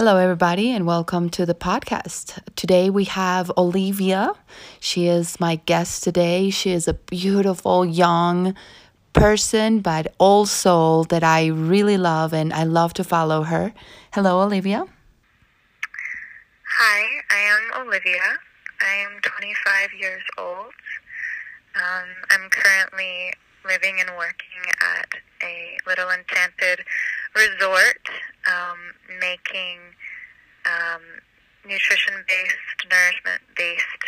Hello, everybody, and welcome to the podcast. Today we have Olivia. She is my guest today. She is a beautiful young person, but also that I really love and I love to follow her. Hello, Olivia. Hi, I am Olivia. I am 25 years old. Um, I'm currently living and working at a Little Enchanted resort, um, making um, nutrition based, nourishment based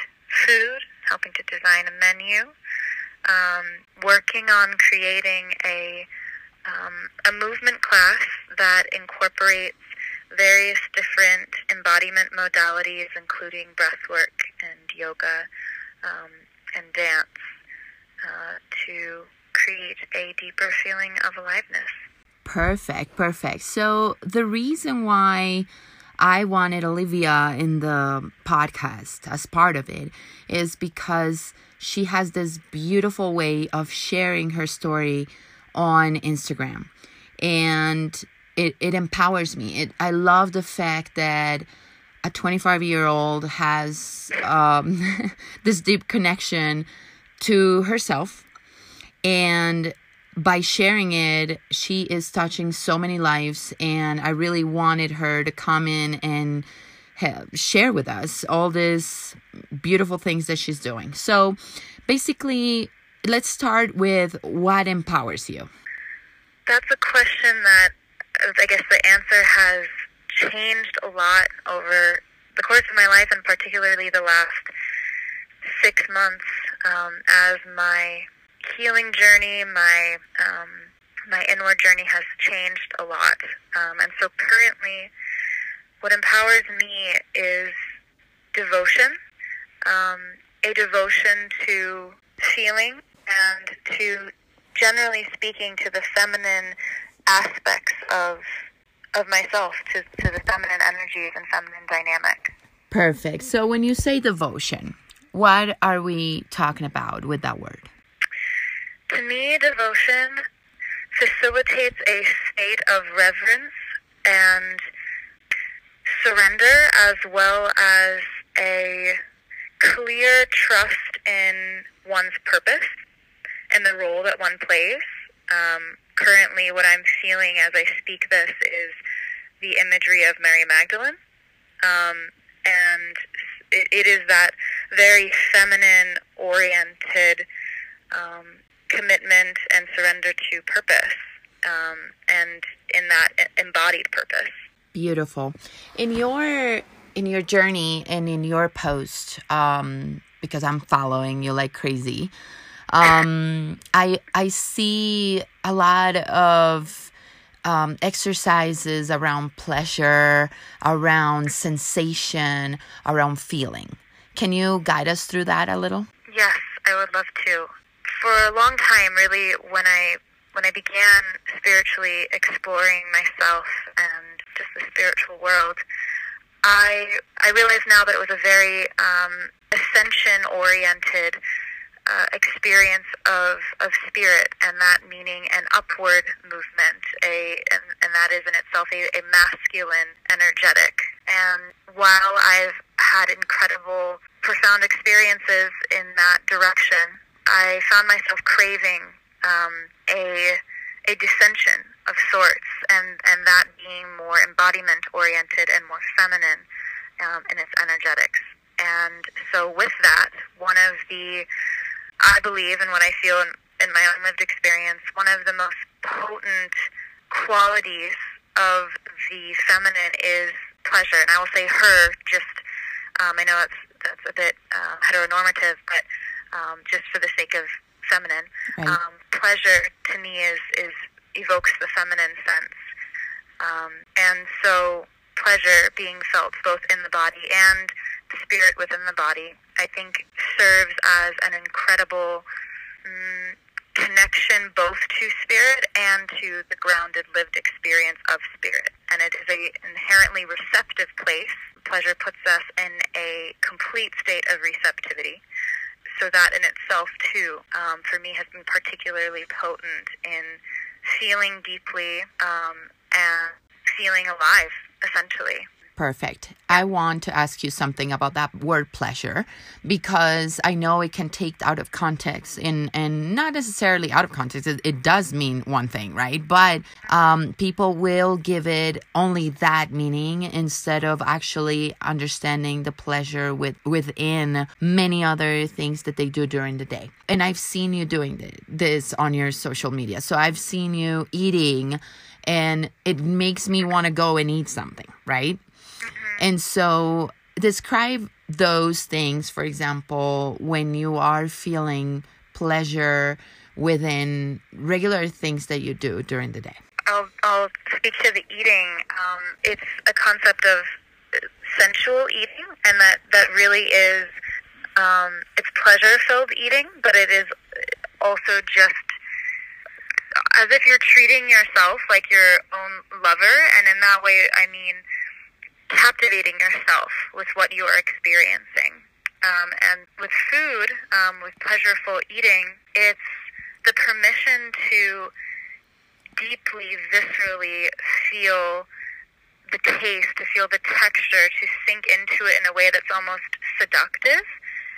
food, helping to design a menu, um, working on creating a, um, a movement class that incorporates various different embodiment modalities, including breathwork and yoga um, and dance, uh, to create a deeper feeling of aliveness. Perfect, perfect. So, the reason why I wanted Olivia in the podcast as part of it is because she has this beautiful way of sharing her story on Instagram. And it, it empowers me. It, I love the fact that a 25 year old has um, this deep connection to herself and by sharing it, she is touching so many lives, and I really wanted her to come in and have, share with us all these beautiful things that she's doing. So, basically, let's start with what empowers you. That's a question that I guess the answer has changed a lot over the course of my life, and particularly the last six months um, as my healing journey, my um, my inward journey has changed a lot, um, and so currently, what empowers me is devotion, um, a devotion to feeling and to, generally speaking, to the feminine aspects of of myself, to, to the feminine energies and feminine dynamic. Perfect. So when you say devotion, what are we talking about with that word? To me, devotion facilitates a state of reverence and surrender, as well as a clear trust in one's purpose and the role that one plays. Um, currently, what I'm feeling as I speak this is the imagery of Mary Magdalene. Um, and it, it is that very feminine oriented um, commitment and surrender to purpose um, and in that embodied purpose beautiful in your in your journey and in your post um because i'm following you like crazy um i i see a lot of um, exercises around pleasure, around sensation, around feeling. Can you guide us through that a little? Yes, I would love to for a long time, really, when I when I began spiritually exploring myself and just the spiritual world, I I realize now that it was a very um, ascension oriented uh, experience of of spirit, and that meaning an upward movement, a and, and that is in itself a, a masculine energetic. And while I've had incredible, profound experiences in that direction, I found myself craving um, a a dissension of sorts, and and that being more embodiment oriented and more feminine um, in its energetics. And so, with that, one of the I believe, and what I feel in, in my own lived experience, one of the most potent qualities of the feminine is pleasure. And I will say her, just um, I know that's that's a bit uh, heteronormative, but um, just for the sake of feminine. Right. Um, pleasure to me is is evokes the feminine sense, um, and so pleasure being felt both in the body and the spirit within the body, I think serves as an incredible. Mm, connection both to spirit and to the grounded lived experience of spirit. And it is a inherently receptive place. Pleasure puts us in a complete state of receptivity so that in itself too um, for me has been particularly potent in feeling deeply um, and feeling alive essentially Perfect. I want to ask you something about that word pleasure because I know it can take out of context and and not necessarily out of context. It, it does mean one thing, right? But um, people will give it only that meaning instead of actually understanding the pleasure with within many other things that they do during the day. And I've seen you doing this on your social media. So I've seen you eating and it makes me want to go and eat something, right? And so describe those things, for example, when you are feeling pleasure within regular things that you do during the day. I'll, I'll speak to the eating. Um, it's a concept of sensual eating, and that, that really is um, it's pleasure filled eating, but it is also just as if you're treating yourself like your own lover, and in that way, I mean captivating yourself with what you are experiencing. Um, and with food, um, with pleasureful eating, it's the permission to deeply, viscerally feel the taste, to feel the texture, to sink into it in a way that's almost seductive.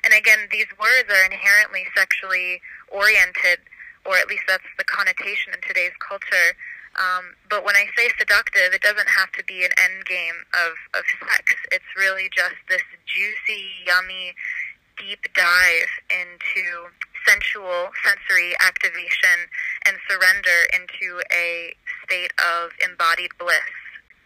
And again, these words are inherently sexually oriented, or at least that's the connotation in today's culture. Um, but when I say seductive, it doesn't have to be an end game of, of sex. It's really just this juicy, yummy, deep dive into sensual sensory activation and surrender into a state of embodied bliss.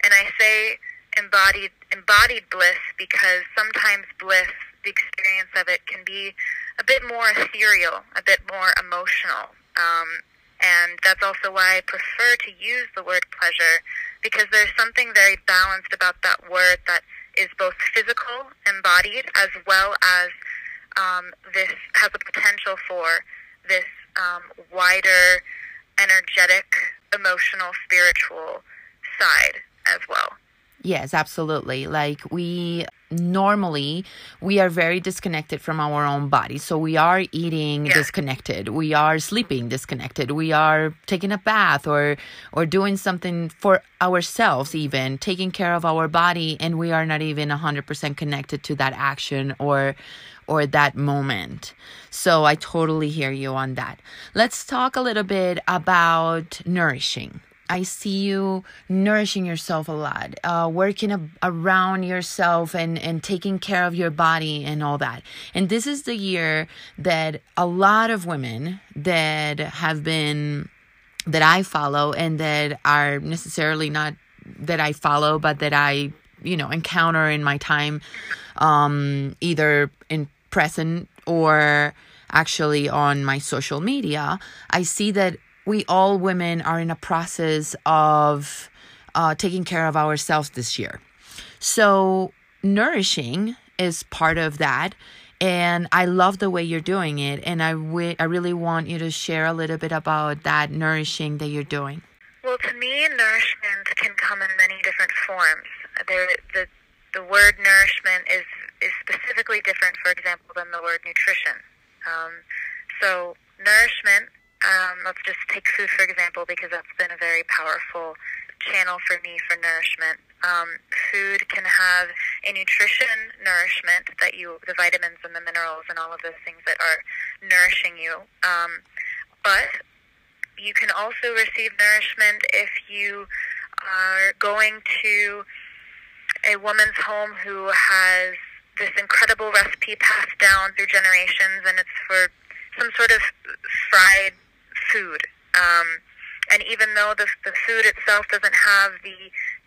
And I say embodied embodied bliss because sometimes bliss, the experience of it, can be a bit more ethereal, a bit more emotional. Um, and that's also why I prefer to use the word pleasure because there's something very balanced about that word that is both physical, embodied, as well as um, this has a potential for this um, wider, energetic, emotional, spiritual side as well. Yes, absolutely. Like we normally we are very disconnected from our own body. So we are eating yeah. disconnected. We are sleeping disconnected. We are taking a bath or or doing something for ourselves even taking care of our body and we are not even 100% connected to that action or or that moment. So i totally hear you on that. Let's talk a little bit about nourishing I see you nourishing yourself a lot, uh, working around yourself and, and taking care of your body and all that. And this is the year that a lot of women that have been, that I follow and that are necessarily not that I follow, but that I, you know, encounter in my time, um, either in present or actually on my social media, I see that we all women are in a process of uh, taking care of ourselves this year. So, nourishing is part of that. And I love the way you're doing it. And I, w- I really want you to share a little bit about that nourishing that you're doing. Well, to me, nourishment can come in many different forms. There, the, the word nourishment is, is specifically different, for example, than the word nutrition. Um, so, nourishment um, let's just take food for example, because that's been a very powerful channel for me for nourishment. Um, food can have a nutrition nourishment that you, the vitamins and the minerals and all of those things that are nourishing you. Um, but you can also receive nourishment if you are going to a woman's home who has this incredible recipe passed down through generations and it's for some sort of fried food. Um, and even though the, the food itself doesn't have the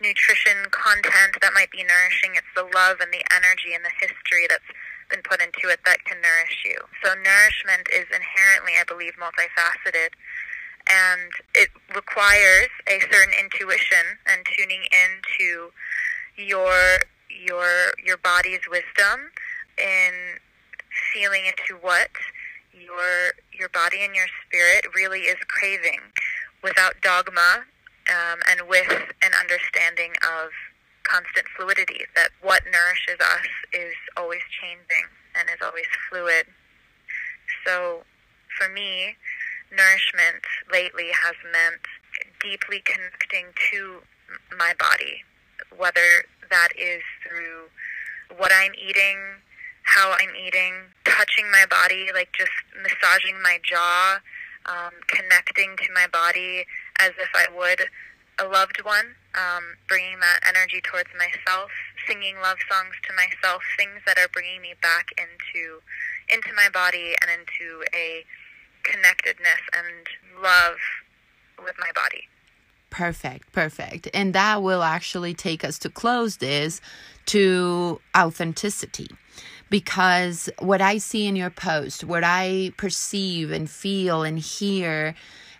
nutrition content that might be nourishing, it's the love and the energy and the history that's been put into it that can nourish you. So nourishment is inherently, I believe, multifaceted. And it requires a certain intuition and tuning into your your your body's wisdom in feeling into what your your body and your spirit really is craving without dogma um, and with an understanding of constant fluidity that what nourishes us is always changing and is always fluid. So for me, nourishment lately has meant deeply connecting to my body, whether that is through what I'm eating, how I'm eating, touching my body, like just massaging my jaw, um, connecting to my body as if I would a loved one, um, bringing that energy towards myself, singing love songs to myself, things that are bringing me back into into my body and into a connectedness and love with my body. Perfect, perfect. And that will actually take us to close this to authenticity. Because what I see in your post, what I perceive and feel and hear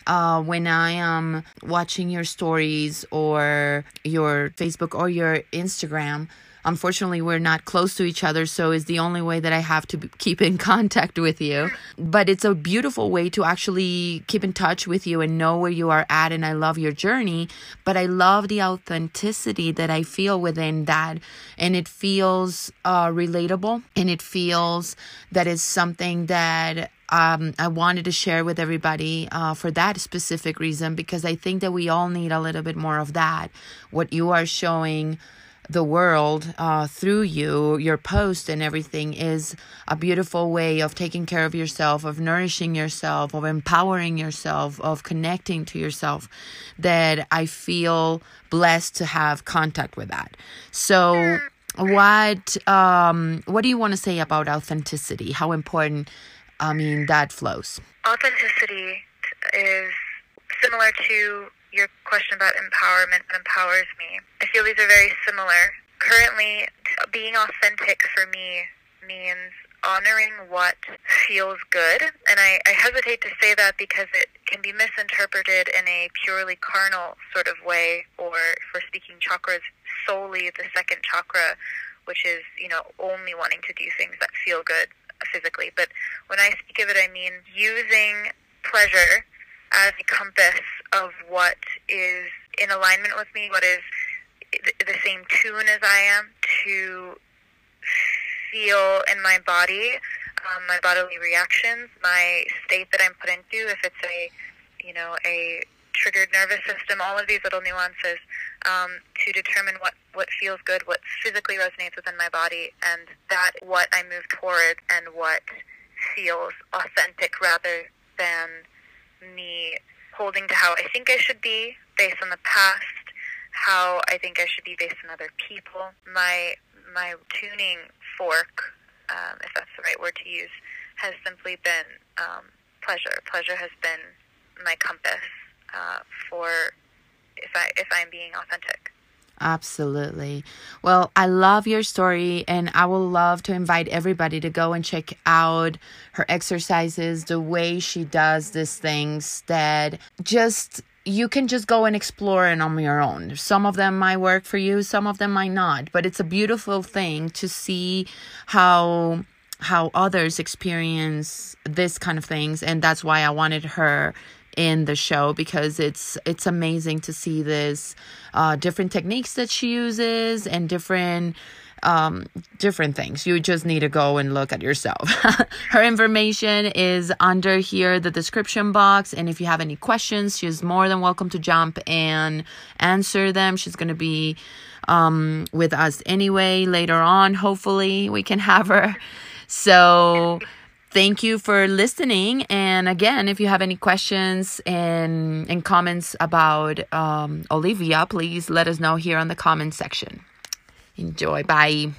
uh, when I am watching your stories or your Facebook or your Instagram, Unfortunately, we're not close to each other, so it's the only way that I have to keep in contact with you. But it's a beautiful way to actually keep in touch with you and know where you are at. And I love your journey, but I love the authenticity that I feel within that. And it feels uh, relatable and it feels that is something that um, I wanted to share with everybody uh, for that specific reason because I think that we all need a little bit more of that. What you are showing the world uh, through you, your post and everything is a beautiful way of taking care of yourself, of nourishing yourself, of empowering yourself, of connecting to yourself. That I feel blessed to have contact with that. So, what um, what do you want to say about authenticity? How important, I mean, that flows. Authenticity is similar to your question about empowerment empowers me. I feel these are very similar. Currently, being authentic for me means honoring what feels good. And I, I hesitate to say that because it can be misinterpreted in a purely carnal sort of way, or we're speaking chakras, solely the second chakra, which is, you know, only wanting to do things that feel good physically. But when I speak of it, I mean using pleasure as a compass of what is in alignment with me, what is the same tune as I am, to feel in my body, um, my bodily reactions, my state that I'm put into, if it's a, you know, a triggered nervous system, all of these little nuances um, to determine what, what feels good, what physically resonates within my body, and that what I move toward and what feels authentic rather than me holding to how I think I should be based on the past, how I think I should be based on other people. My my tuning fork, um, if that's the right word to use, has simply been um, pleasure. Pleasure has been my compass uh, for if I if I'm being authentic. Absolutely. Well, I love your story, and I will love to invite everybody to go and check out her exercises, the way she does these things that just you can just go and explore it on your own. Some of them might work for you, some of them might not, but it's a beautiful thing to see how how others experience this kind of things and that's why I wanted her in the show because it's it's amazing to see this uh, different techniques that she uses and different um, different things. You just need to go and look at yourself. Her information is under here, the description box. And if you have any questions, she's more than welcome to jump and answer them. She's going to be um, with us anyway later on. Hopefully, we can have her. So. Thank you for listening. And again, if you have any questions and, and comments about um, Olivia, please let us know here on the comment section. Enjoy. Bye.